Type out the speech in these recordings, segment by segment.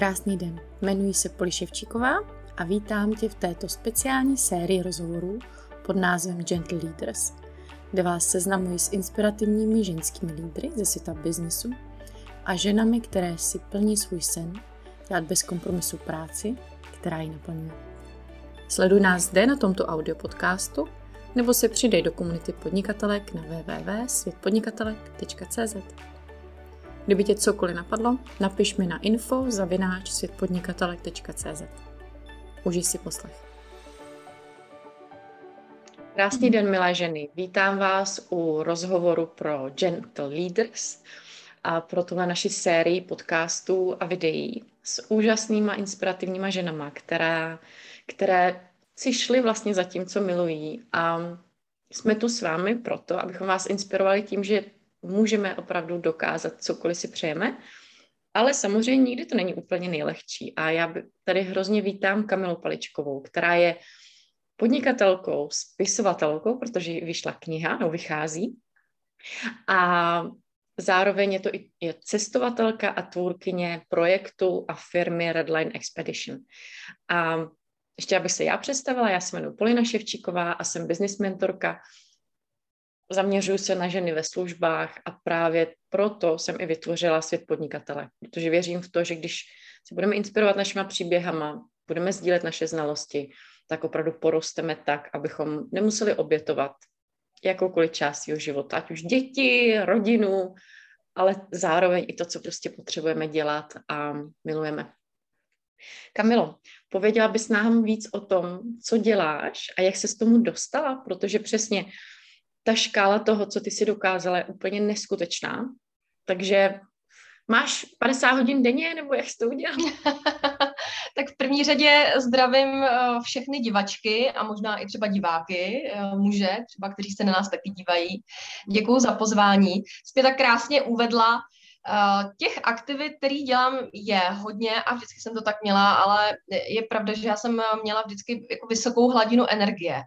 Krásný den, jmenuji se Poli Ševčíková a vítám tě v této speciální sérii rozhovorů pod názvem Gentle Leaders, kde vás seznamuji s inspirativními ženskými lídry ze světa biznesu a ženami, které si plní svůj sen dělat bez kompromisu práci, která ji naplňuje. Sleduj nás zde na tomto audio podcastu nebo se přidej do komunity podnikatelek na www.světpodnikatelek.cz. Kdyby tě cokoliv napadlo, napiš mi na info zavináč světpodnikatelek.cz. Užij si poslech. Krásný den, milé ženy. Vítám vás u rozhovoru pro Gentle Leaders a pro tuhle naši sérii podcastů a videí s úžasnýma inspirativníma ženama, která, které si šly vlastně za tím, co milují. A jsme tu s vámi proto, abychom vás inspirovali tím, že můžeme opravdu dokázat cokoliv si přejeme, ale samozřejmě nikdy to není úplně nejlehčí. A já tady hrozně vítám Kamilu Paličkovou, která je podnikatelkou, spisovatelkou, protože vyšla kniha, no vychází. A zároveň je to i je cestovatelka a tvůrkyně projektu a firmy Redline Expedition. A ještě abych se já představila, já se jmenuji Polina Ševčíková a jsem business mentorka zaměřuju se na ženy ve službách a právě proto jsem i vytvořila svět podnikatele, protože věřím v to, že když se budeme inspirovat našima příběhama, budeme sdílet naše znalosti, tak opravdu porosteme tak, abychom nemuseli obětovat jakoukoliv část svého života, ať už děti, rodinu, ale zároveň i to, co prostě potřebujeme dělat a milujeme. Kamilo, pověděla bys nám víc o tom, co děláš a jak se s tomu dostala, protože přesně ta škála toho, co ty si dokázala, je úplně neskutečná. Takže máš 50 hodin denně, nebo jak jsi to udělal? tak v první řadě zdravím eh, všechny divačky a možná i třeba diváky, eh, muže, třeba, kteří se na nás taky dívají. Děkuji za pozvání. Jsi tak krásně uvedla, těch aktivit, který dělám, je hodně a vždycky jsem to tak měla, ale je pravda, že já jsem měla vždycky jako vysokou hladinu energie.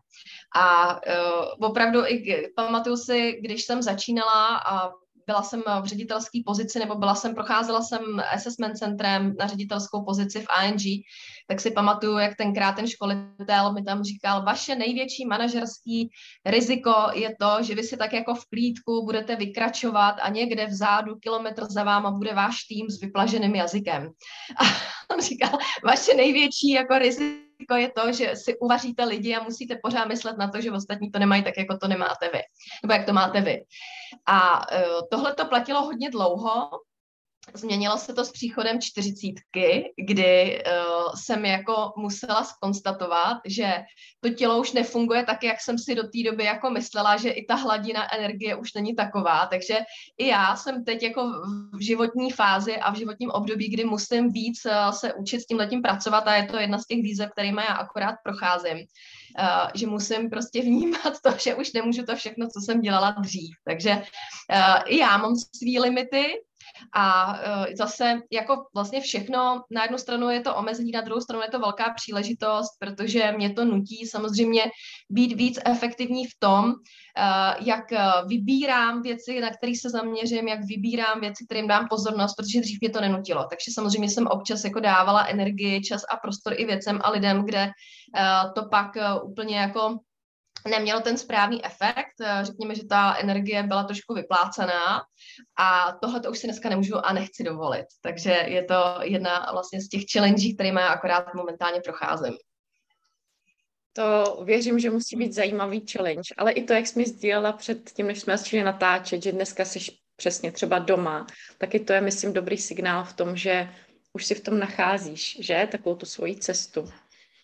A uh, opravdu i pamatuju si, když jsem začínala a byla jsem v ředitelské pozici, nebo byla jsem, procházela jsem assessment centrem na ředitelskou pozici v ING, tak si pamatuju, jak tenkrát ten školitel mi tam říkal, vaše největší manažerský riziko je to, že vy si tak jako v klídku budete vykračovat a někde vzadu kilometr za váma bude váš tým s vyplaženým jazykem. A on říkal, vaše největší jako riziko je to, že si uvaříte lidi a musíte pořád myslet na to, že ostatní to nemají tak, jako to nemáte vy. Nebo jak to máte vy. A uh, tohle to platilo hodně dlouho, Změnilo se to s příchodem čtyřicítky, kdy uh, jsem jako musela skonstatovat, že to tělo už nefunguje tak, jak jsem si do té doby jako myslela, že i ta hladina energie už není taková, takže i já jsem teď jako v životní fázi a v životním období, kdy musím víc uh, se učit s tím letím pracovat a je to jedna z těch výzev, kterými já akorát procházím, uh, že musím prostě vnímat to, že už nemůžu to všechno, co jsem dělala dřív. Takže uh, i já mám svý limity, a uh, zase jako vlastně všechno, na jednu stranu je to omezení, na druhou stranu je to velká příležitost, protože mě to nutí samozřejmě být víc efektivní v tom, uh, jak vybírám věci, na které se zaměřím, jak vybírám věci, kterým dám pozornost, protože dřív mě to nenutilo. Takže samozřejmě jsem občas jako dávala energii, čas a prostor i věcem a lidem, kde to pak úplně jako nemělo ten správný efekt. Eh, řekněme, že ta energie byla trošku vyplácená a tohle to už si dneska nemůžu a nechci dovolit. Takže je to jedna vlastně z těch challenge, kterými já akorát momentálně procházím. To věřím, že musí být zajímavý challenge, ale i to, jak jsi mi sdílela před tím, než jsme začali natáčet, že dneska jsi přesně třeba doma, tak i to je, myslím, dobrý signál v tom, že už si v tom nacházíš, že? Takovou tu svoji cestu.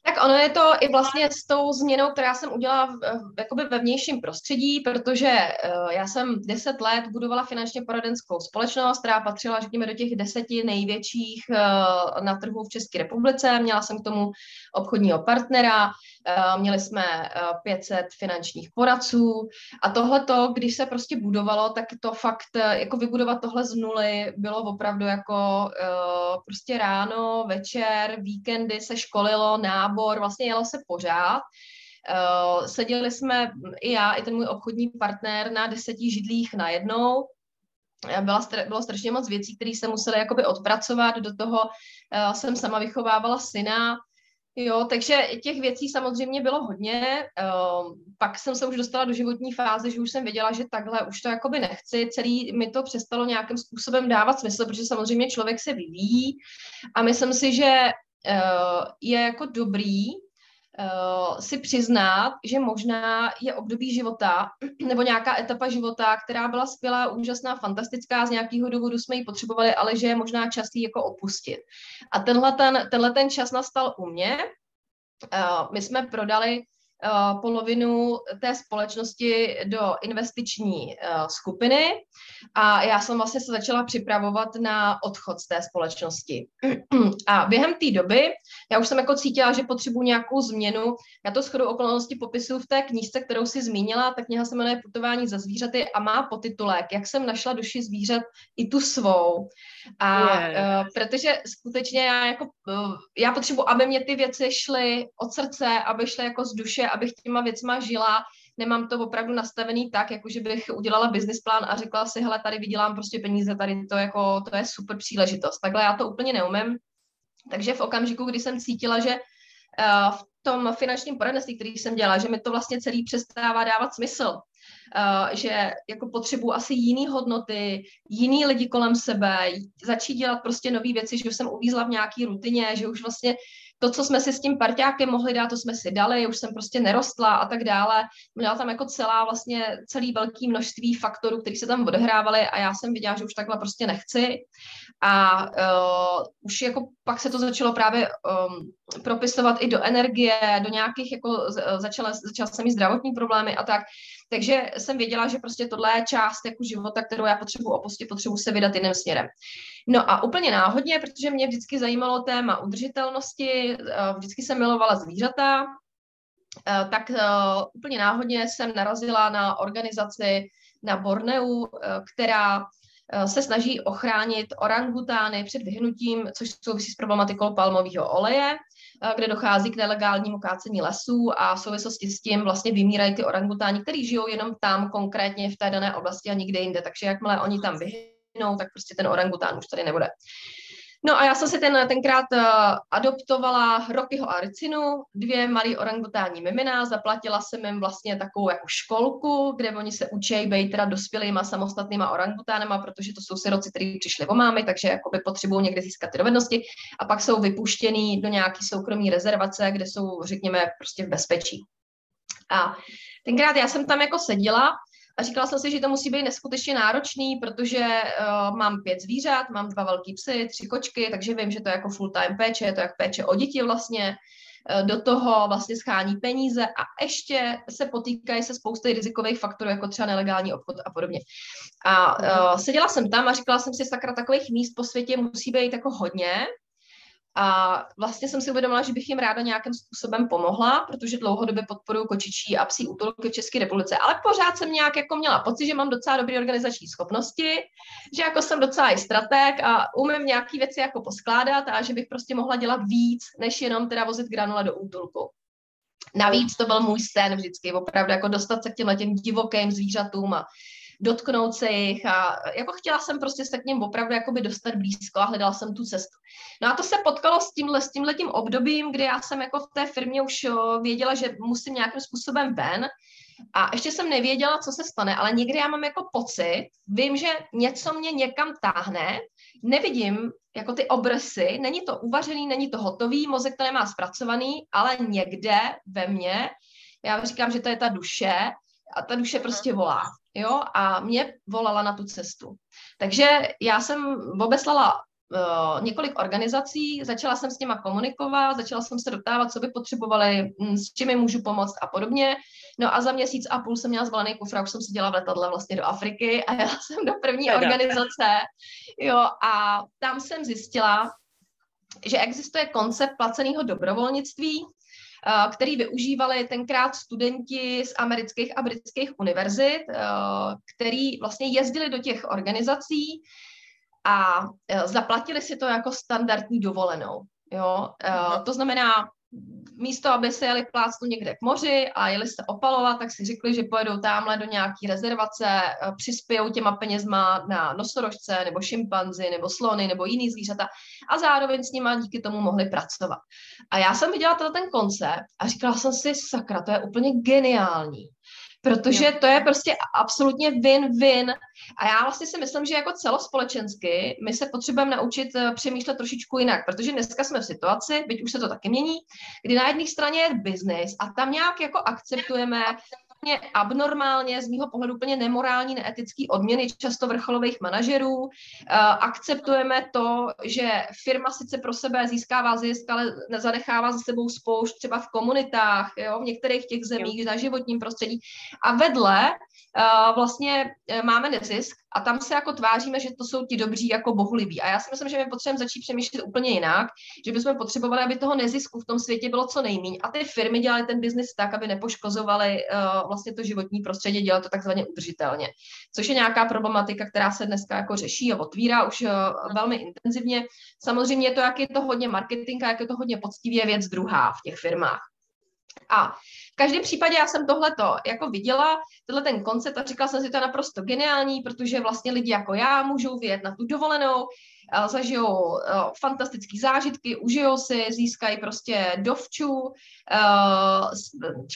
Tak ono je to i vlastně s tou změnou, která jsem udělala v, jakoby ve vnějším prostředí, protože uh, já jsem deset let budovala finančně poradenskou společnost, která patřila, řekněme, do těch deseti největších uh, na trhu v České republice. Měla jsem k tomu obchodního partnera, měli jsme uh, 500 finančních poradců a tohleto, když se prostě budovalo, tak to fakt, uh, jako vybudovat tohle z nuly bylo opravdu jako prostě ráno, večer, víkendy se školilo, nábor, vlastně jelo se pořád. Seděli jsme i já, i ten můj obchodní partner na deseti židlích najednou. Byla, bylo strašně moc věcí, které se museli jakoby odpracovat, do toho uh, jsem sama vychovávala syna, Jo, takže těch věcí samozřejmě bylo hodně. Uh, pak jsem se už dostala do životní fáze, že už jsem věděla, že takhle už to jakoby nechci. Celý mi to přestalo nějakým způsobem dávat smysl, protože samozřejmě člověk se vyvíjí a myslím si, že uh, je jako dobrý uh, si přiznat, že možná je období života nebo nějaká etapa života, která byla skvělá, úžasná, fantastická, z nějakého důvodu jsme ji potřebovali, ale že je možná čas ji jako opustit. A tenhle ten, tenhle ten čas nastal u mě. Uh, my jsme prodali polovinu té společnosti do investiční uh, skupiny a já jsem vlastně se začala připravovat na odchod z té společnosti. A během té doby já už jsem jako cítila, že potřebuji nějakou změnu. Já to shodou okolností popisuju v té knížce, kterou si zmínila. Ta kniha se jmenuje Putování za zvířaty a má potitulek Jak jsem našla duši zvířat i tu svou. A yeah. uh, protože skutečně já jako, já potřebuji, aby mě ty věci šly od srdce, aby šly jako z duše, abych těma věcma žila, nemám to opravdu nastavený tak, jako že bych udělala business plán a řekla si, hele, tady vydělám prostě peníze, tady to, jako, to je super příležitost. Takhle já to úplně neumím. Takže v okamžiku, kdy jsem cítila, že uh, v tom finančním poradenství, který jsem dělala, že mi to vlastně celý přestává dávat smysl, uh, že jako potřebuji asi jiný hodnoty, jiný lidi kolem sebe, začít dělat prostě nové věci, že už jsem uvízla v nějaký rutině, že už vlastně to, co jsme si s tím parťákem mohli dát, to jsme si dali, už jsem prostě nerostla a tak dále. Měla tam jako celá vlastně celý velký množství faktorů, které se tam odehrávaly a já jsem viděla, že už takhle prostě nechci. A uh, už jako pak se to začalo právě um, propisovat i do energie, do nějakých, jako začala, začala jsem mít zdravotní problémy a tak. Takže jsem věděla, že prostě tohle je část jako života, kterou já potřebuji opustit, potřebuji se vydat jiným směrem. No a úplně náhodně, protože mě vždycky zajímalo téma udržitelnosti, eh, vždycky jsem milovala zvířata, eh, tak eh, úplně náhodně jsem narazila na organizaci na Borneu, která se snaží ochránit orangutány před vyhnutím, což souvisí s problematikou palmového oleje, kde dochází k nelegálnímu kácení lesů a v souvislosti s tím vlastně vymírají ty orangutáni, kteří žijou jenom tam konkrétně v té dané oblasti a nikde jinde. Takže jakmile oni tam vyhynou, tak prostě ten orangután už tady nebude. No a já jsem si ten, tenkrát uh, adoptovala Rockyho a Ricinu, dvě malý orangutální mimina, zaplatila jsem jim vlastně takovou jako školku, kde oni se učí být teda dospělýma samostatnýma orangutánema, protože to jsou siroci, kteří přišli o mámy, takže jakoby potřebují někde získat ty dovednosti a pak jsou vypuštěný do nějaký soukromý rezervace, kde jsou, řekněme, prostě v bezpečí. A tenkrát já jsem tam jako seděla a říkala jsem si, že to musí být neskutečně náročný, protože uh, mám pět zvířat, mám dva velký psy, tři kočky, takže vím, že to je jako full time péče, je to jak péče o děti vlastně. Uh, do toho vlastně schání peníze a ještě se potýkají se spoustou rizikových faktorů, jako třeba nelegální obchod a podobně. A uh, seděla jsem tam a říkala jsem si, sakra, takových míst po světě musí být jako hodně, a vlastně jsem si uvědomila, že bych jim ráda nějakým způsobem pomohla, protože dlouhodobě podporuji kočičí a psí útulky v České republice, ale pořád jsem nějak jako měla pocit, že mám docela dobré organizační schopnosti, že jako jsem docela i strateg a umím nějaké věci jako poskládat a že bych prostě mohla dělat víc, než jenom teda vozit granule do útulku. Navíc to byl můj sen vždycky, opravdu jako dostat se k těm divokým zvířatům a dotknout se jich a jako chtěla jsem prostě se k ním opravdu jakoby dostat blízko a hledala jsem tu cestu. No a to se potkalo s tímhle, s tímhletím obdobím, kdy já jsem jako v té firmě už věděla, že musím nějakým způsobem ven a ještě jsem nevěděla, co se stane, ale někdy já mám jako pocit, vím, že něco mě někam táhne, nevidím jako ty obrysy, není to uvařený, není to hotový, mozek to nemá zpracovaný, ale někde ve mně, já říkám, že to je ta duše, a ta duše prostě volá, jo, a mě volala na tu cestu. Takže já jsem obeslala uh, několik organizací, začala jsem s nima komunikovat, začala jsem se dotávat, co by potřebovali, hm, s čím jim můžu pomoct a podobně. No a za měsíc a půl jsem měla zvolený kufr, už jsem si dělala v letadle vlastně do Afriky a jela jsem do první Teda. organizace, jo, a tam jsem zjistila, že existuje koncept placeného dobrovolnictví, Eh, který využívali tenkrát studenti z amerických a britských univerzit, eh, který vlastně jezdili do těch organizací a eh, zaplatili si to jako standardní dovolenou. Jo? Uh, to znamená, místo, aby se jeli plácnu někde k moři a jeli se opalovat, tak si řekli, že pojedou tamhle do nějaký rezervace, eh, přispějou těma penězma na nosorožce, nebo šimpanzi, nebo slony, nebo jiný zvířata a zároveň s nima díky tomu mohli pracovat. A já jsem viděla ten koncept a říkala jsem si, sakra, to je úplně geniální protože jo. to je prostě absolutně win-win. A já vlastně si myslím, že jako celospolečensky my se potřebujeme naučit eh, přemýšlet trošičku jinak, protože dneska jsme v situaci, byť už se to taky mění, kdy na jedné straně je business a tam nějak jako akceptujeme úplně abnormálně, z mýho pohledu úplně nemorální, neetický odměny často vrcholových manažerů. Uh, akceptujeme to, že firma sice pro sebe získává zisk, ale nezanechává za sebou spoušť třeba v komunitách, jo, v některých těch zemích, na životním prostředí. A vedle uh, vlastně uh, máme nezisk a tam se jako tváříme, že to jsou ti dobří jako bohulibí. A já si myslím, že my potřebujeme začít přemýšlet úplně jinak, že bychom potřebovali, aby toho nezisku v tom světě bylo co nejméně. A ty firmy dělaly ten biznis tak, aby nepoškozovaly uh, vlastně to životní prostředí, dělat to takzvaně udržitelně. Což je nějaká problematika, která se dneska jako řeší a otvírá už uh, velmi intenzivně. Samozřejmě je to, jak je to hodně marketing a jak je to hodně poctivě věc druhá v těch firmách. A v každém případě já jsem tohleto jako viděla, tenhle ten koncept a říkala jsem si, to je naprosto geniální, protože vlastně lidi jako já můžou vyjet na tu dovolenou, zažijou fantastické zážitky, užijou si, získají prostě dovču.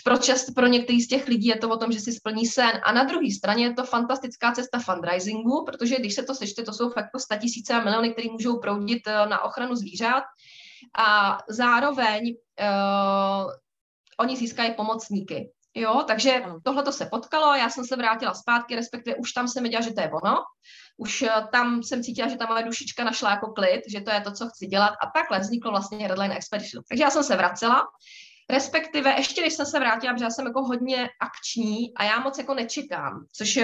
Pro, čas, pro některý z těch lidí je to o tom, že si splní sen. A na druhé straně je to fantastická cesta fundraisingu, protože když se to sečte, to jsou fakt jako tisíce a miliony, které můžou proudit na ochranu zvířat. A zároveň oni získají pomocníky. Jo, takže tohle to se potkalo, já jsem se vrátila zpátky, respektive už tam jsem viděla, že to je ono. Už eh, tam jsem cítila, že ta moje dušička našla jako klid, že to je to, co chci dělat a takhle vzniklo vlastně Redline Expedition. Takže já jsem se vracela, respektive ještě když jsem se vrátila, protože já jsem jako hodně akční a já moc jako nečekám, což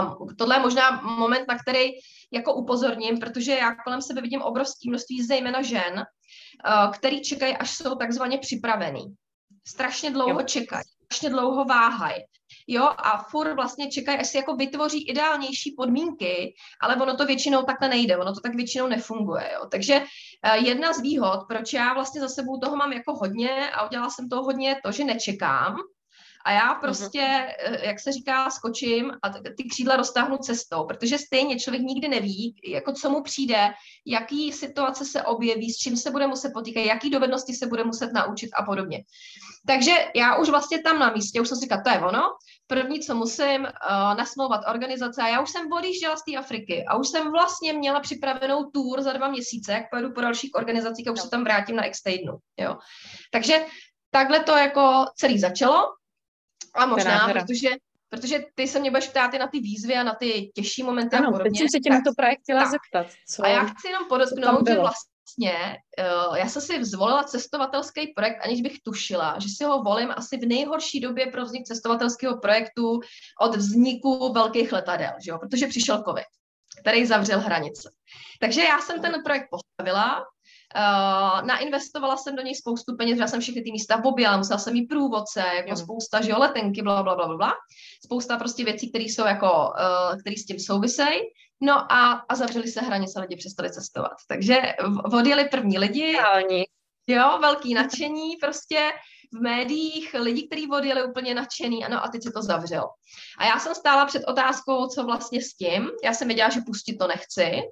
Um, tohle je možná moment, na který jako upozorním, protože já kolem sebe vidím obrovské množství zejména žen, uh, který čekají, až jsou takzvaně připravený. Strašně dlouho jo. čekají, strašně dlouho váhají. Jo, a furt vlastně čekají, až si jako vytvoří ideálnější podmínky, ale ono to většinou takhle nejde, ono to tak většinou nefunguje. Jo. Takže uh, jedna z výhod, proč já vlastně za sebou toho mám jako hodně a udělala jsem toho hodně, to, že nečekám, a já mhm. prostě, uh-huh. jak se říká, skočím a ty křídla roztáhnu cestou, protože stejně člověk nikdy neví, jako co mu přijde, jaký situace se objeví, s čím se bude muset potýkat, jaký dovednosti se bude muset naučit a podobně. Takže já už vlastně tam na místě, už jsem si říkala, to je ono, první, co musím, uh, nasmlouvat organizace. A já už jsem odjížděla z té Afriky a už jsem vlastně měla připravenou tour za dva měsíce, jak pojedu po dalších organizacích a už se tam vrátím na x jo. Takže takhle to jako celý začalo a možná, protože protože ty se mě budeš ptát i na ty výzvy a na ty těžší momenty ano, a podobně. Ano, teď jsem se tě na to právě chtěla tak. zeptat. Co, a já chci jenom podotknout, že vlastně uh, já jsem si zvolila cestovatelský projekt, aniž bych tušila, že si ho volím asi v nejhorší době pro vznik cestovatelského projektu od vzniku velkých letadel, že jo? protože přišel covid, který zavřel hranice. Takže já jsem ten projekt postavila, Uh, nainvestovala jsem do něj spoustu peněz, já jsem všechny ty místa objela, musela jsem mít průvodce, jako mm. spousta, že jo, letenky, bla, bla, bla, bla, spousta prostě věcí, které jsou jako, uh, které s tím souvisejí. No a, a zavřeli se hranice, lidi přestali cestovat. Takže odjeli první lidi. Reální. Jo, velký nadšení prostě v médiích, lidi, kteří odjeli úplně nadšený, ano, a teď se to zavřelo. A já jsem stála před otázkou, co vlastně s tím. Já jsem věděla, že pustit to nechci,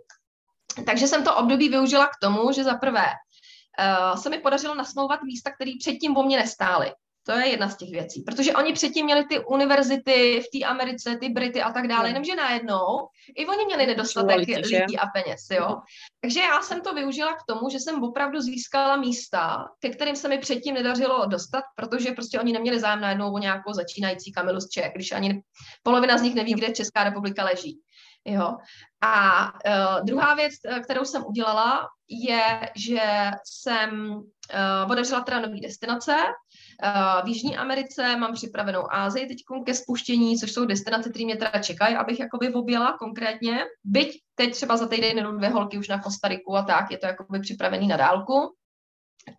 takže jsem to období využila k tomu, že za prvé uh, se mi podařilo nasmouvat místa, které předtím po mně nestály. To je jedna z těch věcí, protože oni předtím měli ty univerzity v té Americe, ty Brity a tak dále, hmm. jenomže najednou i oni měli nedostatek lidí a peněz, jo. Hmm. Takže já jsem to využila k tomu, že jsem opravdu získala místa, ke kterým se mi předtím nedařilo dostat, protože prostě oni neměli zájem najednou o nějakou začínající Kamilu z Čech, když ani polovina z nich neví, kde Česká republika leží. Jo. A uh, druhá věc, eh, kterou jsem udělala, je, že jsem uh, otevřela teda nové destinace. Uh, v Jižní Americe mám připravenou Ázii teď ke spuštění, což jsou destinace, které mě teda čekají, abych jakoby objela konkrétně. Byť teď třeba za týden jdu dvě holky už na Kostariku a tak, je to jakoby připravený na dálku.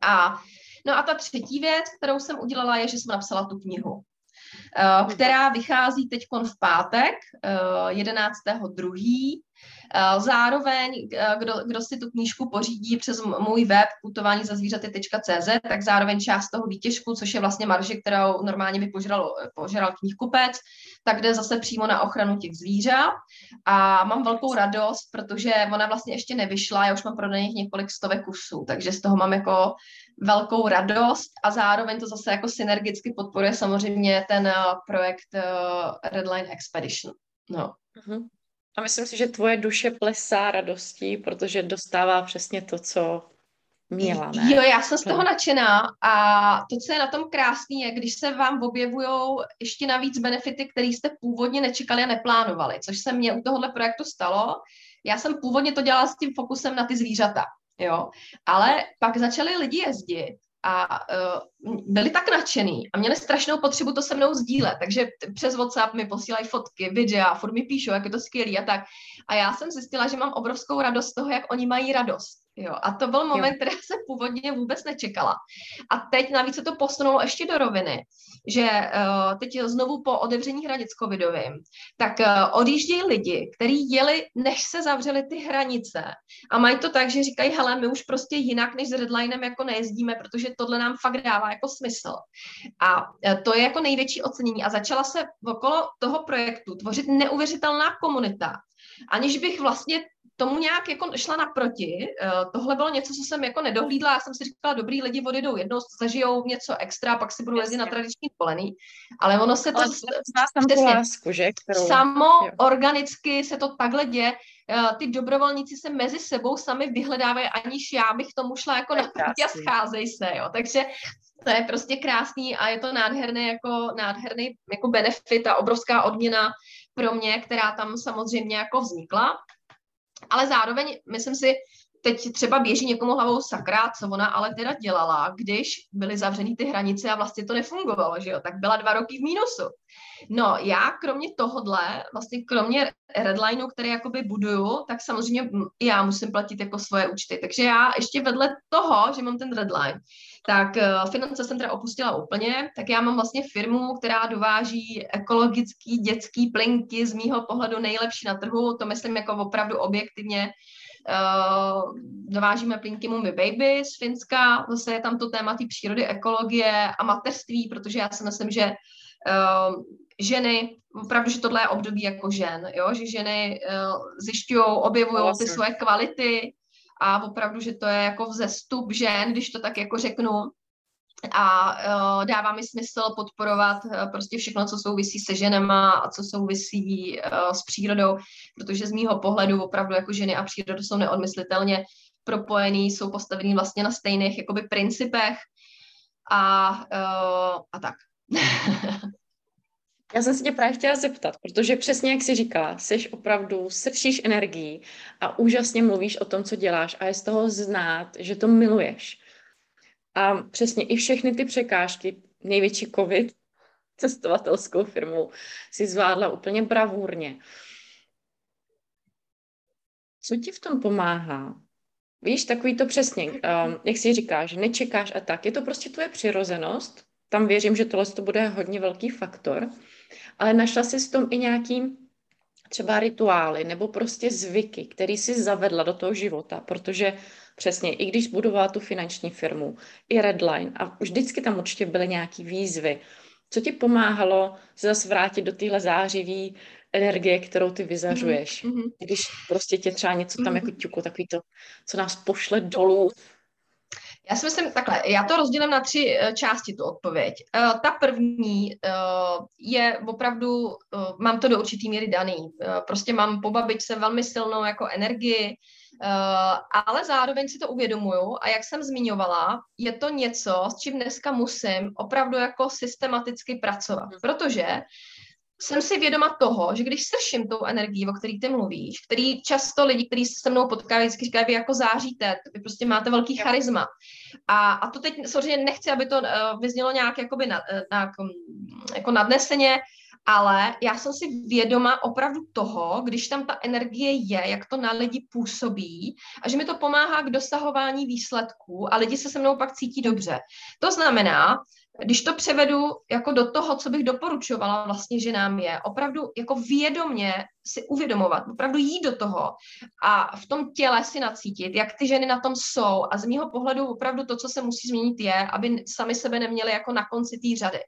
A No a ta třetí věc, kterou jsem udělala, je, že jsem napsala tu knihu. Eh, která vychází teď v pátek, 11.2. Zároveň, kdo, kdo si tu knížku pořídí přes můj web putování za zvířaty.cz, tak zároveň část toho výtěžku, což je vlastně marže, kterou normálně by požral, požral knihkupec, tak jde zase přímo na ochranu těch zvířat. A mám velkou radost, protože ona vlastně ještě nevyšla, já už mám prodaných několik stovek kusů, takže z toho mám jako velkou radost a zároveň to zase jako synergicky podporuje samozřejmě ten uh, projekt uh, Redline Expedition. No. Uh-huh. A myslím si, že tvoje duše plesá radostí, protože dostává přesně to, co měla, ne? Jo, já jsem z toho nadšená a to, co je na tom krásný, je, když se vám objevují ještě navíc benefity, které jste původně nečekali a neplánovali, což se mně u tohohle projektu stalo. Já jsem původně to dělala s tím fokusem na ty zvířata, jo, ale pak začali lidi jezdit a uh, byli tak nadšený a měli strašnou potřebu to se mnou sdílet, takže přes WhatsApp mi posílají fotky, videa, furt mi píšou, jak je to skvělý a tak. A já jsem zjistila, že mám obrovskou radost z toho, jak oni mají radost. Jo, a to byl moment, jo. který jsem původně vůbec nečekala. A teď navíc se to posunulo ještě do roviny, že uh, teď znovu po otevření hranic covidovým, tak uh, odjíždějí lidi, kteří jeli, než se zavřely ty hranice a mají to tak, že říkají, hele, my už prostě jinak než s Redlinem jako nejezdíme, protože tohle nám fakt dává jako smysl. A uh, to je jako největší ocenění. A začala se okolo toho projektu tvořit neuvěřitelná komunita, aniž bych vlastně tomu nějak jako šla naproti. Uh, tohle bylo něco, co jsem jako nedohlídla. Já jsem si říkala, dobrý lidi vodou jednou, zažijou něco extra, pak si budou jezdit na tradiční polený. Ale ono se to... Ale přesně, lásku, že? Kterou... Samo jo. organicky se to takhle děje. Uh, ty dobrovolníci se mezi sebou sami vyhledávají, aniž já bych tomu šla jako naproti a scházej se, jo. Takže to je prostě krásný a je to nádherný jako, nádherný jako benefit a obrovská odměna pro mě, která tam samozřejmě jako vznikla. Ale zároveň, myslím si, teď třeba běží někomu hlavou sakra, co ona ale teda dělala, když byly zavřený ty hranice a vlastně to nefungovalo, že jo, tak byla dva roky v mínusu. No, já kromě tohodle, vlastně kromě redlineu, který jakoby buduju, tak samozřejmě já musím platit jako svoje účty. Takže já ještě vedle toho, že mám ten redline, tak uh, finance jsem teda opustila úplně, tak já mám vlastně firmu, která dováží ekologický dětský plinky z mýho pohledu nejlepší na trhu, to myslím jako opravdu objektivně, Uh, dovážíme plínky Mummy Baby z Finska, zase je tam to téma té přírody, ekologie a mateřství, protože já si myslím, že uh, ženy, opravdu, že tohle je období jako žen, jo? že ženy uh, zjišťují, objevují ty svoje kvality a opravdu, že to je jako vzestup žen, když to tak jako řeknu, a uh, dává mi smysl podporovat uh, prostě všechno, co souvisí se ženama a co souvisí uh, s přírodou, protože z mýho pohledu opravdu jako ženy a příroda jsou neodmyslitelně propojený, jsou postavený vlastně na stejných jakoby principech a, uh, a tak. Já jsem se tě právě chtěla zeptat, protože přesně jak jsi říkala, jsi opravdu, srčíš energií a úžasně mluvíš o tom, co děláš a je z toho znát, že to miluješ. A přesně i všechny ty překážky, největší covid, cestovatelskou firmou, si zvládla úplně bravurně. Co ti v tom pomáhá? Víš, takový to přesně, um, jak si říkáš, nečekáš a tak. Je to prostě tvoje přirozenost. Tam věřím, že tohle to bude hodně velký faktor. Ale našla jsi v tom i nějaký třeba rituály nebo prostě zvyky, který si zavedla do toho života, protože Přesně, i když budovala tu finanční firmu, i Redline a vždycky tam určitě byly nějaké výzvy. Co ti pomáhalo se zase vrátit do téhle zářivý energie, kterou ty vyzařuješ? Mm-hmm. Když prostě tě třeba něco tam mm-hmm. jako ťuko, takový to, co nás pošle dolů. Já si myslím takhle, já to rozdělím na tři uh, části, tu odpověď. Uh, ta první uh, je opravdu, mám to do určitý míry daný. Prostě mám po babičce velmi silnou jako energii, ale zároveň si to uvědomuju a jak jsem zmiňovala, je to něco, s čím dneska musím opravdu jako systematicky pracovat, mhm. protože jsem si vědoma toho, že když srším tou energií, o který ty mluvíš, který často lidi, kteří se se mnou potkávají, vždycky říkají, vy jako záříte, vy prostě máte velký charisma. A, a to teď samozřejmě nechci, aby to uh, vyznělo nějak jakoby na, eh, na, jako nadneseně, ale já jsem si vědoma opravdu toho, když tam ta energie je, jak to na lidi působí a že mi to pomáhá k dosahování výsledků a lidi se se mnou pak cítí dobře. To znamená, když to převedu jako do toho, co bych doporučovala vlastně ženám je, opravdu jako vědomně si uvědomovat, opravdu jít do toho a v tom těle si nacítit, jak ty ženy na tom jsou a z mého pohledu opravdu to, co se musí změnit je, aby sami sebe neměli jako na konci té řady.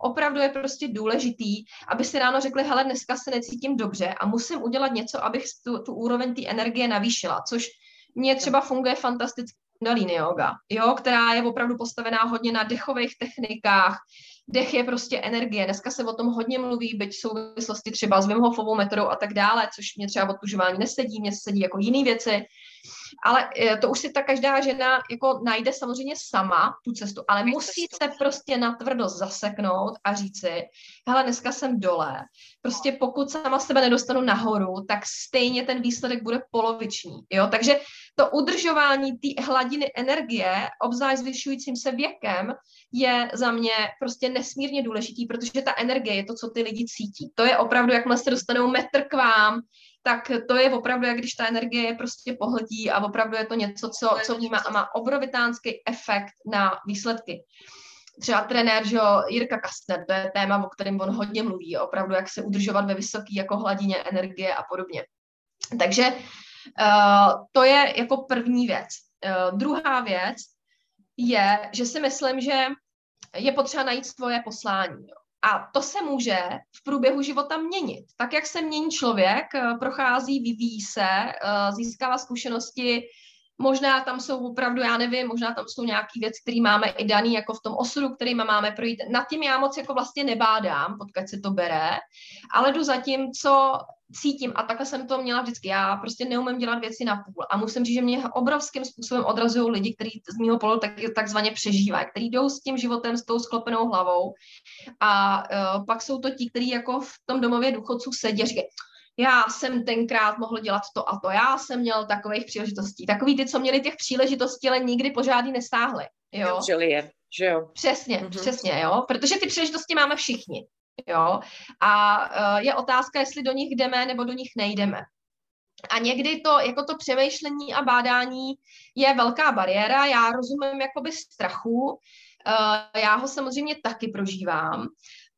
Opravdu je prostě důležitý, aby si ráno řekli, hele, dneska se necítím dobře a musím udělat něco, abych tu, tu úroveň té energie navýšila, což mně třeba funguje fantasticky Kundalini yoga, jo, která je opravdu postavená hodně na dechových technikách. Dech je prostě energie. Dneska se o tom hodně mluví, byť v souvislosti třeba s Wim metodou a tak dále, což mě třeba odtužování nesedí, mě sedí jako jiné věci. Ale e, to už si ta každá žena jako najde samozřejmě sama tu cestu, ale musí se prostě natvrdo zaseknout a říct si, hele, dneska jsem dole. Prostě pokud sama sebe nedostanu nahoru, tak stejně ten výsledek bude poloviční. Jo? Takže to udržování té hladiny energie, obzvlášť zvyšujícím se věkem, je za mě prostě nesmírně důležitý, protože ta energie je to, co ty lidi cítí. To je opravdu, jakmile se dostanou metr k vám, tak to je opravdu, jak když ta energie je prostě pohltí a opravdu je to něco, co, co vnímá a má obrovitánský efekt na výsledky. Třeba trenér, že jo, Jirka Kastner, to je téma, o kterém on hodně mluví, opravdu, jak se udržovat ve vysoké jako hladině energie a podobně. Takže uh, to je jako první věc. Uh, druhá věc je, že si myslím, že je potřeba najít svoje poslání. Jo. A to se může v průběhu života měnit. Tak, jak se mění člověk, eh, prochází, vyvíjí se, eh, získává zkušenosti, možná tam jsou opravdu, já nevím, možná tam jsou nějaký věci, které máme i daný jako v tom osudu, který máme projít. Nad tím já moc jako vlastně nebádám, odkud se to bere, ale jdu za tím, co cítím a takhle jsem to měla vždycky. Já prostě neumím dělat věci na půl a musím říct, že mě obrovským způsobem odrazují lidi, kteří z mého pohledu tak, takzvaně přežívají, kteří jdou s tím životem s tou sklopenou hlavou a uh, pak jsou to ti, kteří jako v tom domově důchodců sedí a říkají, já jsem tenkrát mohl dělat to a to, já jsem měl takových příležitostí. Takový ty, co měli těch příležitostí, ale nikdy pořádný nestáhli. Jo? je, že jo? Přesně, mm-hmm. přesně, jo. Protože ty příležitosti máme všichni. Jo? A uh, je otázka, jestli do nich jdeme nebo do nich nejdeme. A někdy to, jako to přemýšlení a bádání je velká bariéra. Já rozumím jakoby strachu, uh, já ho samozřejmě taky prožívám,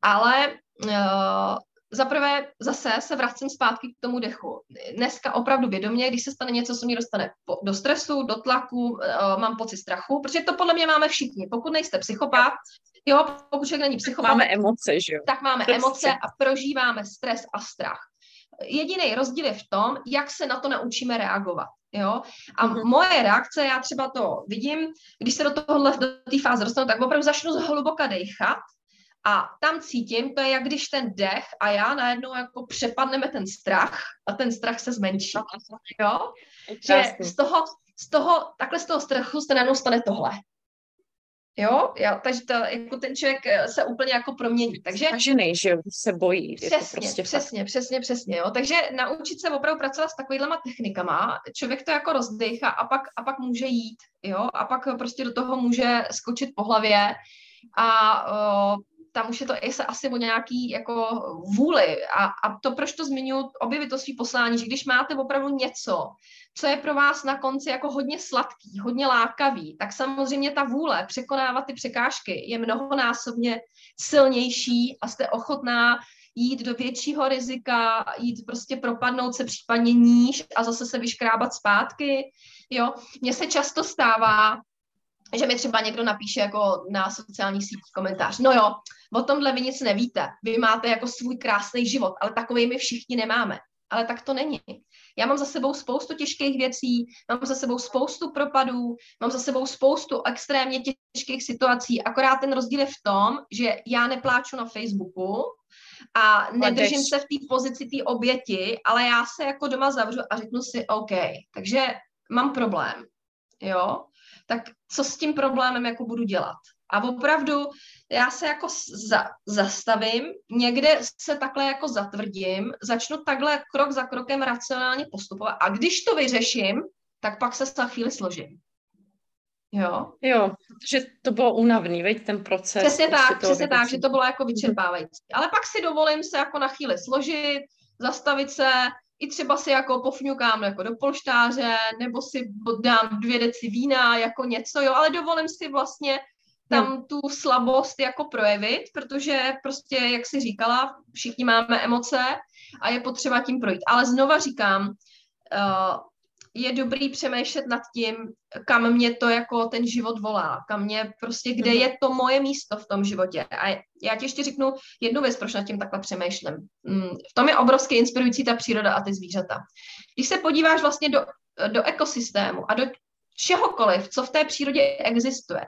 ale uh, za prvé zase se vracím zpátky k tomu dechu. Dneska opravdu vědomě, když se stane něco, co mě dostane do stresu, do tlaku, uh, mám pocit strachu, protože to podle mě máme všichni. Pokud nejste psychopat, jo, pokud člověk není psychopat, máme emoce, že jo? Tak máme prostě. emoce a prožíváme stres a strach. Jediný rozdíl je v tom, jak se na to naučíme reagovat. Jo? A mm-hmm. moje reakce, já třeba to vidím, když se do tohohle, do té fáze dostanu, tak opravdu začnu zhluboka dechat a tam cítím, to je jak když ten dech a já najednou jako přepadneme ten strach a ten strach se zmenší. Jo? Že z toho, z toho, takhle z toho strachu se najednou stane tohle. Jo, já, takže to, jako ten člověk eh, se úplně jako promění. Takže Stažený, že se bojí. Přesně, je to prostě přesně, fakt. přesně, přesně. Jo. Takže naučit se opravdu pracovat s takovýhlema technikama, člověk to jako rozdechá a pak, a pak může jít, jo, a pak prostě do toho může skočit po hlavě a uh, tam už je to se asi o nějaký jako vůli a, a to, proč to zmiňuji, objevit to svý poslání, že když máte opravdu něco, co je pro vás na konci jako hodně sladký, hodně lákavý, tak samozřejmě ta vůle překonávat ty překážky je mnohonásobně silnější a jste ochotná jít do většího rizika, jít prostě propadnout se případně níž a zase se vyškrábat zpátky. Jo, mně se často stává, že mi třeba někdo napíše jako na sociálních sítích komentář, no jo, o tomhle vy nic nevíte, vy máte jako svůj krásný život, ale takový my všichni nemáme. Ale tak to není. Já mám za sebou spoustu těžkých věcí, mám za sebou spoustu propadů, mám za sebou spoustu extrémně těžkých situací, akorát ten rozdíl je v tom, že já nepláču na Facebooku, a nedržím se v té pozici té oběti, ale já se jako doma zavřu a řeknu si OK, takže mám problém, jo, tak co s tím problémem jako budu dělat? A opravdu já se jako za, zastavím, někde se takhle jako zatvrdím, začnu takhle krok za krokem racionálně postupovat a když to vyřeším, tak pak se za chvíli složím. Jo. Jo, protože to bylo únavný, veď, ten proces. Přesně tak, přesně tak, že to bylo jako vyčerpávající. Ale pak si dovolím se jako na chvíli složit, zastavit se, i třeba si jako pofňukám jako do polštáře, nebo si dám dvě deci vína jako něco, jo, ale dovolím si vlastně tam hmm. tu slabost jako projevit, protože prostě, jak si říkala, všichni máme emoce a je potřeba tím projít. Ale znova říkám, uh, je dobrý přemýšlet nad tím, kam mě to jako ten život volá, kam mě prostě, kde mm-hmm. je to moje místo v tom životě. A já ti ještě řeknu jednu věc, proč nad tím takhle přemýšlím. Mm, v tom je obrovsky inspirující ta příroda a ty zvířata. Když se podíváš vlastně do, do ekosystému a do čehokoliv, co v té přírodě existuje,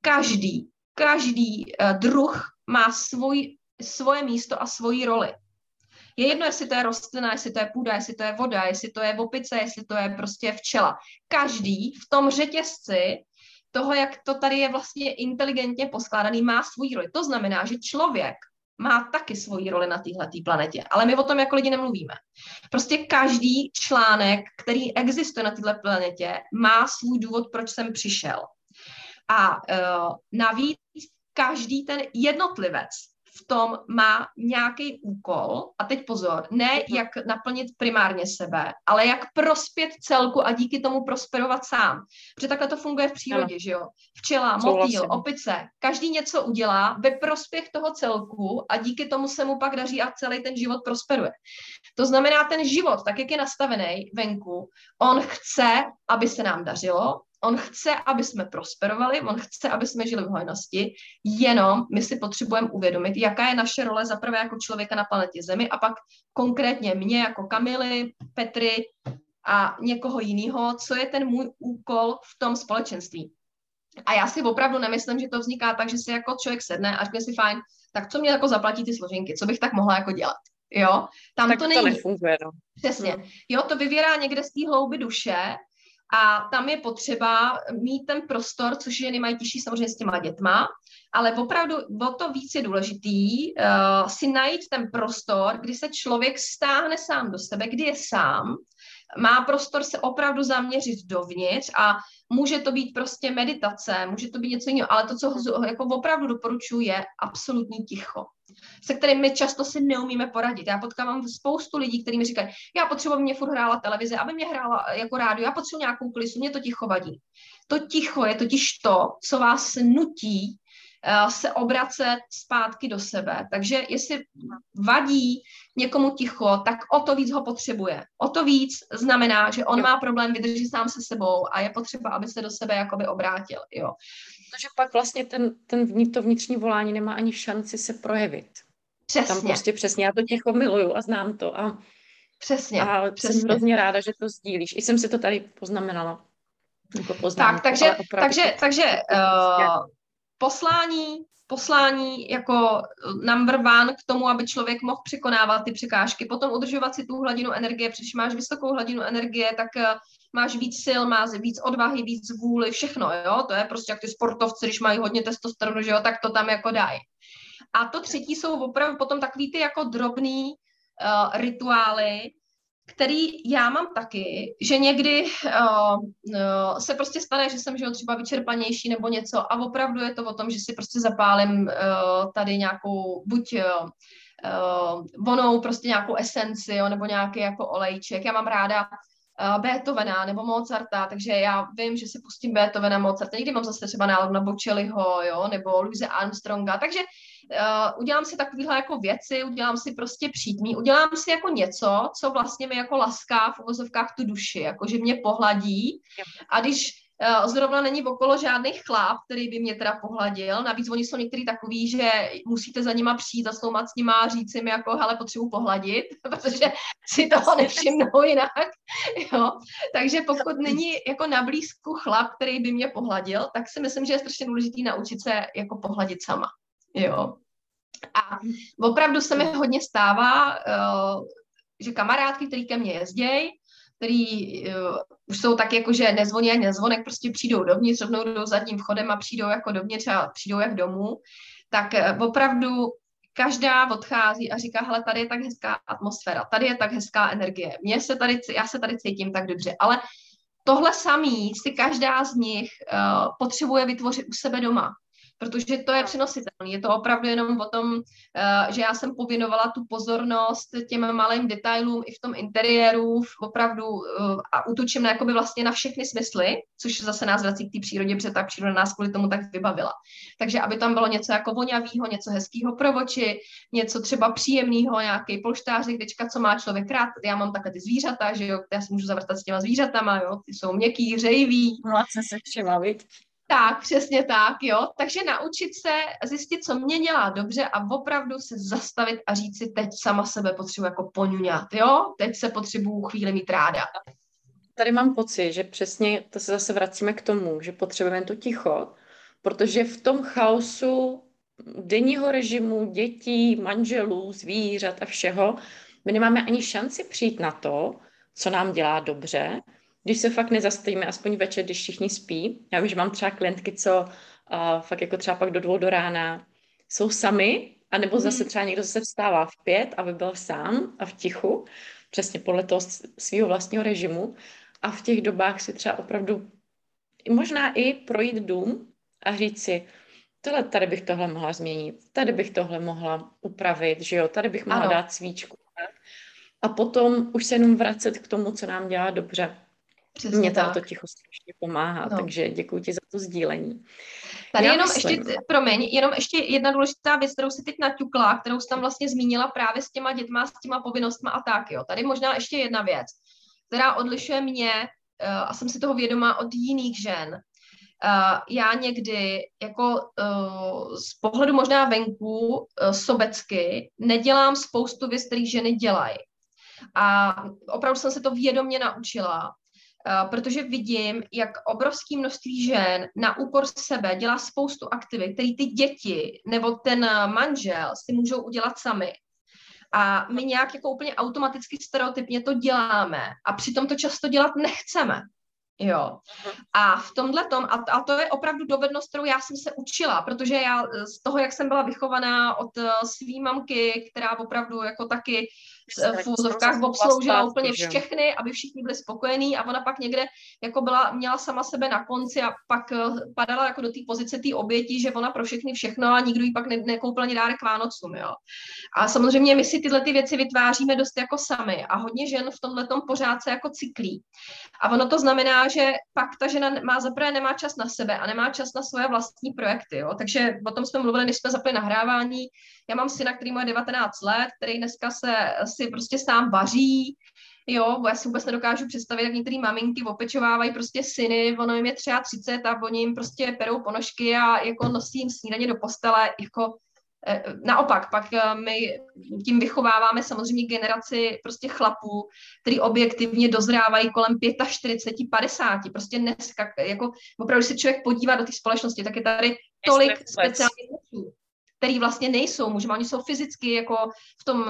každý, každý uh, druh má svůj, svoje místo a svoji roli. Je jedno, jestli to je rostlina, jestli to je půda, jestli to je voda, jestli to je opice, jestli to je prostě včela. Každý v tom řetězci toho, jak to tady je vlastně inteligentně poskládaný, má svůj roli. To znamená, že člověk má taky svoji roli na téhle planetě, ale my o tom jako lidi nemluvíme. Prostě každý článek, který existuje na této planetě, má svůj důvod, proč jsem přišel. A uh, navíc každý ten jednotlivec v tom má nějaký úkol, a teď pozor, ne mhm. jak naplnit primárně sebe, ale jak prospět celku a díky tomu prosperovat sám. Protože takhle to funguje v přírodě, ano. že jo? Včela, motýl, opice, každý něco udělá ve prospěch toho celku a díky tomu se mu pak daří a celý ten život prosperuje. To znamená, ten život, tak jak je nastavený venku, on chce, aby se nám dařilo, On chce, aby jsme prosperovali, on chce, aby jsme žili v hojnosti, jenom my si potřebujeme uvědomit, jaká je naše role za prvé jako člověka na planetě Zemi a pak konkrétně mě jako Kamily, Petry a někoho jiného, co je ten můj úkol v tom společenství. A já si opravdu nemyslím, že to vzniká tak, že si jako člověk sedne a řekne si fajn, tak co mě jako zaplatí ty složenky, co bych tak mohla jako dělat. Jo, tam tak to není. To nefunguje, no. Přesně. Hmm. Jo, to vyvěrá někde z té hlouby duše a tam je potřeba mít ten prostor, což ženy mají těžší samozřejmě s těma dětma, ale opravdu o to víc je důležitý uh, si najít ten prostor, kdy se člověk stáhne sám do sebe, kdy je sám, má prostor se opravdu zaměřit dovnitř a může to být prostě meditace, může to být něco jiného, ale to, co jako opravdu doporučuji, je absolutní ticho se kterými my často si neumíme poradit. Já potkávám spoustu lidí, kteří mi říkají, já potřebuji, mě furt hrála televize, aby mě hrála jako rádio, já potřebuji nějakou klisu, mě to ticho vadí. To ticho je totiž to, co vás nutí se obracet zpátky do sebe. Takže jestli vadí někomu ticho, tak o to víc ho potřebuje. O to víc znamená, že on má problém vydržet sám se sebou a je potřeba, aby se do sebe jakoby obrátil. Jo. Protože pak vlastně ten, ten, to vnitřní volání nemá ani šanci se projevit. Přesně. Tam prostě přesně, já to ticho miluju a znám to. A, přesně. A přesně. jsem hrozně ráda, že to sdílíš. I jsem si to tady poznamenala. Jako tak, takže, takže, takže uh, poslání, poslání jako number one k tomu, aby člověk mohl překonávat ty překážky, potom udržovat si tu hladinu energie, protože máš vysokou hladinu energie, tak uh, máš víc sil, máš víc odvahy, víc vůli, všechno, jo, to je prostě jak ty sportovci, když mají hodně testosteronu, že jo, tak to tam jako dají. A to třetí jsou opravdu potom takový ty jako drobný uh, rituály, který já mám taky, že někdy uh, uh, se prostě stane, že jsem že třeba vyčerpanější nebo něco a opravdu je to o tom, že si prostě zapálím uh, tady nějakou buď uh, vonou prostě nějakou esenci jo, nebo nějaký jako olejček. Já mám ráda uh, Beethovena nebo Mozarta, takže já vím, že si pustím Beethovena, Mozarta, někdy mám zase třeba náladu na Bocelliho, jo, nebo Louise Armstronga, takže uh, udělám si takovéhle jako věci, udělám si prostě přítmí, udělám si jako něco, co vlastně mi jako laská v uvozovkách tu duši, jako že mě pohladí a když uh, zrovna není okolo žádných chláp, který by mě teda pohladil, navíc oni jsou některý takový, že musíte za nima přijít, zasloumat s nima a říct jim jako, hele, potřebuji pohladit, protože si toho nevšimnou jinak, jo. Takže pokud není jako na blízku chlap, který by mě pohladil, tak si myslím, že je strašně důležitý naučit se jako pohladit sama. Jo. A opravdu se mi hodně stává, uh, že kamarádky, který ke mně jezdějí, který uh, už jsou tak jako, že nezvoní ani nezvonek, prostě přijdou dovnitř, rovnou jdou zadním vchodem a přijdou jako dovnitř a přijdou jak domů, tak uh, opravdu každá odchází a říká, hele, tady je tak hezká atmosféra, tady je tak hezká energie, Mě se tady, já se tady cítím tak dobře, ale tohle samý si každá z nich uh, potřebuje vytvořit u sebe doma protože to je přenositelné. Je to opravdu jenom o tom, uh, že já jsem pověnovala tu pozornost těm malým detailům i v tom interiéru, opravdu uh, a utočím na, jakoby vlastně na všechny smysly, což zase nás vrací k té přírodě, protože ta příroda nás kvůli tomu tak vybavila. Takže aby tam bylo něco jako vonavého, něco hezkého pro oči, něco třeba příjemného, nějaký polštářek, dečka, co má člověk rád. Já mám takhle ty zvířata, že jo, já si můžu zavrtat s těma zvířatama, jo, ty jsou měkký, hřejivý. Mladce se všema, tak, přesně tak, jo. Takže naučit se zjistit, co mě dělá dobře a opravdu se zastavit a říct si, teď sama sebe potřebuji jako poňuňat, jo. Teď se potřebuju chvíli mít ráda. Tady mám pocit, že přesně to se zase vracíme k tomu, že potřebujeme to ticho, protože v tom chaosu denního režimu dětí, manželů, zvířat a všeho, my nemáme ani šanci přijít na to, co nám dělá dobře, když se fakt nezastavíme, aspoň večer, když všichni spí. Já vím, že mám třeba klientky, co uh, fakt jako třeba pak do dvou do rána jsou sami, anebo zase mhm. třeba někdo se vstává v pět, aby byl sám a v tichu, přesně podle toho svého vlastního režimu. A v těch dobách si třeba opravdu možná i projít dům a říct si, tohle, tady bych tohle mohla změnit, tady bych tohle mohla upravit, že jo, tady bych mohla ano. dát svíčku. A potom už se jenom vracet k tomu, co nám dělá dobře. Přesně Mě to ticho strašně pomáhá, no. takže děkuji ti za to sdílení. Tady Já jenom myslím... ještě, promiň, jenom ještě jedna důležitá věc, kterou si teď naťukla, kterou jsi tam vlastně zmínila právě s těma dětma, s těma povinnostma a tak, jo. Tady možná ještě jedna věc, která odlišuje mě, uh, a jsem si toho vědomá od jiných žen, Uh, já někdy jako uh, z pohledu možná venku uh, sobecky nedělám spoustu věcí, které ženy dělají. A opravdu jsem se to vědomě naučila, Eh, protože vidím, jak obrovské množství žen na úkor sebe dělá spoustu aktivit, které ty děti nebo ten eh, manžel si můžou udělat sami. A my nějak jako úplně automaticky stereotypně to děláme a přitom to často dělat nechceme. Jo. A v tomhle tom, a, a to je opravdu dovednost, kterou já jsem se učila, protože já z toho, jak jsem byla vychovaná od uh, svý mamky, která opravdu jako taky v úzovkách obsloužila úplně všechny, aby všichni byli spokojení a ona pak někde jako byla, měla sama sebe na konci a pak uh, padala jako do té pozice té oběti, že ona pro všechny všechno a nikdo jí pak ne, nekoupil ani dárek Vánocům, jo. A samozřejmě my si tyhle ty věci vytváříme dost jako sami a hodně žen v tomhle tom pořád se jako cyklí. A ono to znamená, že pak ta žena má zaprvé nemá čas na sebe a nemá čas na svoje vlastní projekty, jo. Takže o tom jsme mluvili, než jsme zapli nahrávání. Já mám syna, který má 19 let, který dneska se si prostě sám vaří, Jo, já si vůbec nedokážu představit, jak některé maminky opečovávají prostě syny, ono jim je třeba 30 a oni jim prostě perou ponožky a jako nosí jim snídaně do postele, jako Eh, naopak, pak eh, my tím vychováváme samozřejmě generaci prostě chlapů, který objektivně dozrávají kolem 45, 50. Prostě dneska, jako opravdu, když se člověk podívá do té společnosti, tak je tady tolik speciálních mužů, který vlastně nejsou muži, oni jsou fyzicky jako v tom,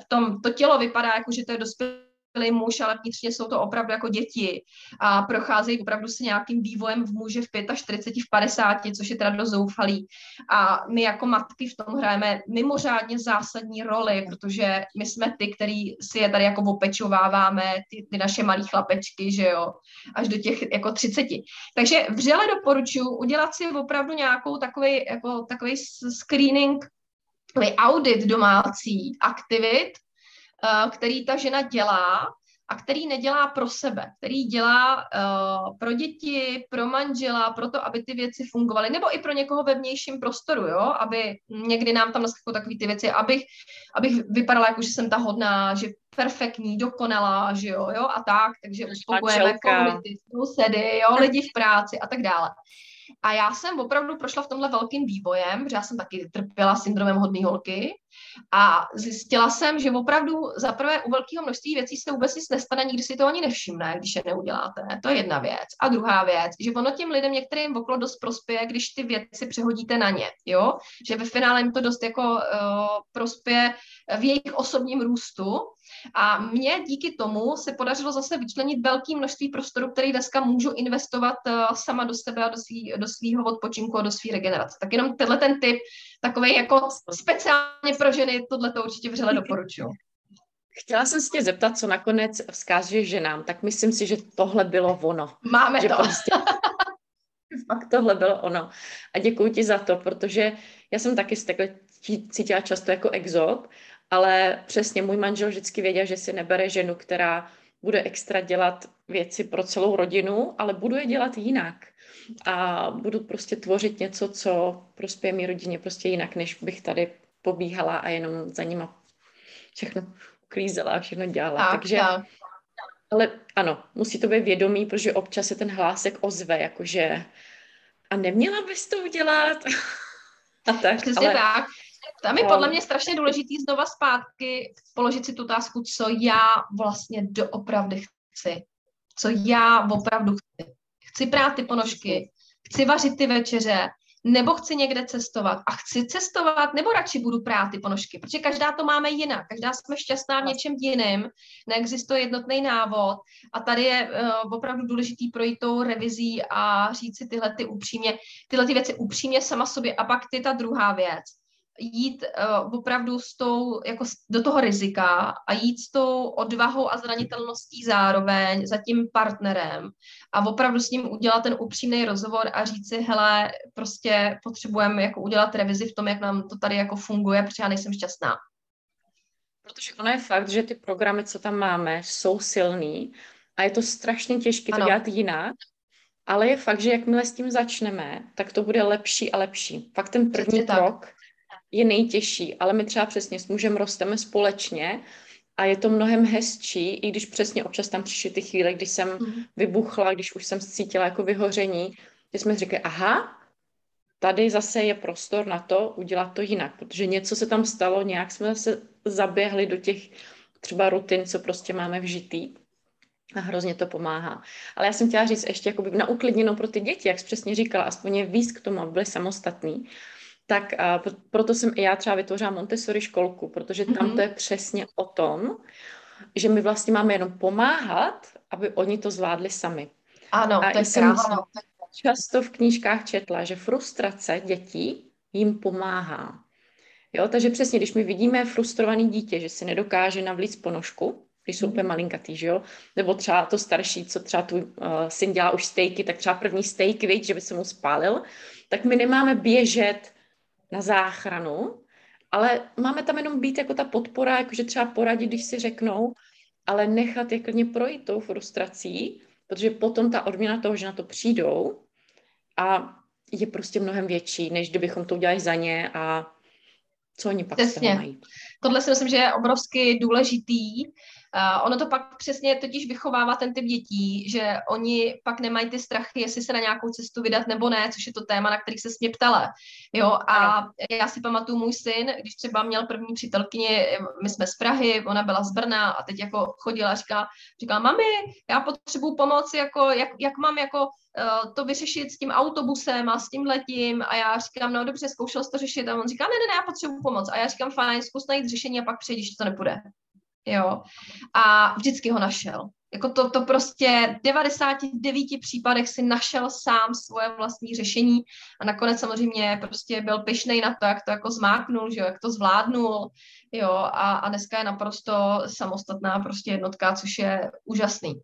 v tom, to tělo vypadá jako, že to je dospělý dospělý muž, ale vnitřně jsou to opravdu jako děti a procházejí opravdu se nějakým vývojem v muže v 45, v 50, což je teda dost zoufalý. A my jako matky v tom hrajeme mimořádně zásadní roli, protože my jsme ty, který si je tady jako opečováváme, ty, ty naše malé chlapečky, že jo, až do těch jako 30. Takže vřele doporučuji udělat si opravdu nějakou takový, jako takový screening, takový audit domácí aktivit, který ta žena dělá a který nedělá pro sebe, který dělá uh, pro děti, pro manžela, pro to, aby ty věci fungovaly, nebo i pro někoho ve vnějším prostoru, jo, aby někdy nám tam naskakují takové ty věci, abych, abych vypadala jako, že jsem ta hodná, že perfektní, dokonalá, že jo, jo, a tak, takže uspokojeme komunity, sousedy, jo, lidi v práci a tak dále. A já jsem opravdu prošla v tomhle velkým vývojem, protože já jsem taky trpěla syndromem hodné holky a zjistila jsem, že opravdu za prvé u velkého množství věcí se vůbec nic nestane, nikdy si to ani nevšimne, když je neuděláte. To je jedna věc. A druhá věc, že ono těm lidem některým okolo dost prospěje, když ty věci přehodíte na ně, jo? Že ve finále jim to dost jako uh, prospěje v jejich osobním růstu, a mně díky tomu se podařilo zase vyčlenit velké množství prostoru, který dneska můžu investovat uh, sama do sebe a do, svý, do svého odpočinku a do své regenerace. Tak jenom tenhle ten typ, takový jako speciálně pro ženy, tohle to určitě vřele doporučuji. Chtěla jsem se tě zeptat, co nakonec vzkážeš ženám, tak myslím si, že tohle bylo ono. Máme že to. Prostě fakt tohle bylo ono. A děkuji ti za to, protože já jsem taky takhle cítila často jako exot, ale přesně můj manžel vždycky věděl, že si nebere ženu, která bude extra dělat věci pro celou rodinu, ale budu je dělat jinak. A budu prostě tvořit něco, co prospěje mi rodině prostě jinak, než bych tady pobíhala a jenom za nima všechno uklízela a všechno dělala. Tak, Takže, tak. ale ano, musí to být vědomí, protože občas se ten hlásek ozve, jakože a neměla bys to udělat? a tak, Přesně ale... tak. Tam je podle mě strašně důležitý znova zpátky položit si tu otázku, co já vlastně doopravdy chci. Co já opravdu chci. Chci prát ty ponožky, chci vařit ty večeře, nebo chci někde cestovat. A chci cestovat, nebo radši budu prát ty ponožky, protože každá to máme jinak, každá jsme šťastná v něčem jiném, neexistuje jednotný návod. A tady je uh, opravdu důležitý projít tou revizí a říct si tyhle ty upřímně, tyhle ty věci upřímně sama sobě. A pak ty ta druhá věc jít uh, opravdu s tou, jako do toho rizika a jít s tou odvahou a zranitelností zároveň za tím partnerem a opravdu s ním udělat ten upřímný rozhovor a říct si, hele, prostě potřebujeme jako udělat revizi v tom, jak nám to tady jako funguje, protože já nejsem šťastná. Protože ono je fakt, že ty programy, co tam máme, jsou silný a je to strašně těžké to dělat jinak, ale je fakt, že jakmile s tím začneme, tak to bude lepší a lepší. Fakt ten první Přesně krok tak je nejtěžší, ale my třeba přesně s mužem rosteme společně a je to mnohem hezčí, i když přesně občas tam přišly ty chvíle, kdy jsem mm. vybuchla, když už jsem cítila jako vyhoření, že jsme řekli, aha, tady zase je prostor na to udělat to jinak, protože něco se tam stalo, nějak jsme se zaběhli do těch třeba rutin, co prostě máme vžitý. A hrozně to pomáhá. Ale já jsem chtěla říct ještě jakoby na uklidněnou pro ty děti, jak jsi přesně říkala, aspoň je víc k tomu, aby byly samostatný tak a proto jsem i já třeba vytvořila Montessori školku, protože tam mm-hmm. to je přesně o tom, že my vlastně máme jenom pomáhat, aby oni to zvládli sami. Ano, a to je krásné. často v knížkách četla, že frustrace dětí jim pomáhá. Jo, takže přesně, když my vidíme frustrovaný dítě, že si nedokáže navlít ponožku, když jsou úplně malinkatý, že jo? Nebo třeba to starší, co třeba tu uh, syn dělá už stejky, tak třeba první stejky, víš, že by se mu spálil, tak my nemáme běžet na záchranu, ale máme tam jenom být jako ta podpora, jakože třeba poradit, když si řeknou, ale nechat je klidně projít tou frustrací, protože potom ta odměna toho, že na to přijdou a je prostě mnohem větší, než kdybychom to udělali za ně a co oni pak Přesně. mají. Tohle si myslím, že je obrovsky důležitý Uh, ono to pak přesně totiž vychovává ten typ dětí, že oni pak nemají ty strachy, jestli se na nějakou cestu vydat nebo ne, což je to téma, na který se mě ptala. Jo, a já si pamatuju můj syn, když třeba měl první přítelkyni, my jsme z Prahy, ona byla z Brna a teď jako chodila a říkala, říkala, mami, já potřebuju pomoc, jako, jak, jak mám jako uh, to vyřešit s tím autobusem a s tím letím? A já říkám, no dobře, zkoušel jsi to řešit. A on říká, ne, ne, ne, já potřebuju pomoc. A já říkám, fajn, zkus najít řešení a pak přejdeš, to nepůjde jo. A vždycky ho našel. Jako to, to prostě v 99 případech si našel sám svoje vlastní řešení a nakonec samozřejmě prostě byl pyšnej na to, jak to jako zmáknul, že jo, jak to zvládnul, jo, a, a dneska je naprosto samostatná prostě jednotka, což je úžasný.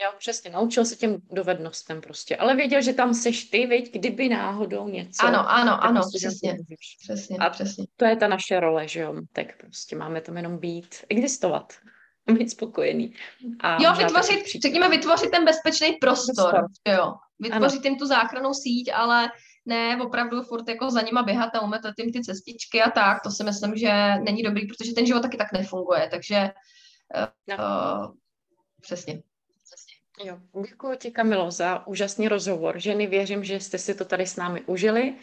Jo, přesně, naučil se těm dovednostem prostě, ale věděl, že tam seš ty, veď, kdyby náhodou něco. Ano, ano, ano, prostě přesně, přesně, a přesně. to je ta naše role, že jo, tak prostě máme tam jenom být, existovat, být spokojený. A jo, vytvořit, řekněme, vytvořit ten bezpečný prostor, prostor. jo, vytvořit jim tu záchranou síť, ale ne opravdu furt jako za nima běhat a umetat jim ty cestičky a tak, to si myslím, že není dobrý, protože ten život taky tak nefunguje, takže uh, uh, přesně. Jo, děkuji ti, Kamilo, za úžasný rozhovor. Ženy, věřím, že jste si to tady s námi užili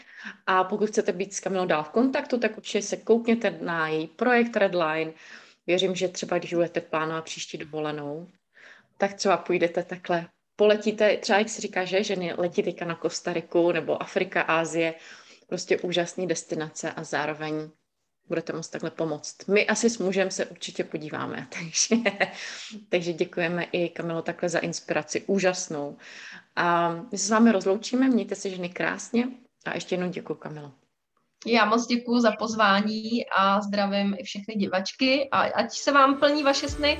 a pokud chcete být s Kamilou dál v kontaktu, tak určitě se koukněte na její projekt Redline. Věřím, že třeba když budete plánovat příští dovolenou, tak třeba půjdete takhle, poletíte, třeba jak si říká, že ženy letí teďka na Kostariku nebo Afrika, Ázie, prostě úžasné destinace a zároveň budete moct takhle pomoct. My asi s mužem se určitě podíváme, takže, takže děkujeme i Kamilo takhle za inspiraci, úžasnou. A my se s vámi rozloučíme, mějte se ženy krásně a ještě jednou děkuji Kamilo. Já moc děkuji za pozvání a zdravím i všechny divačky a ať se vám plní vaše sny.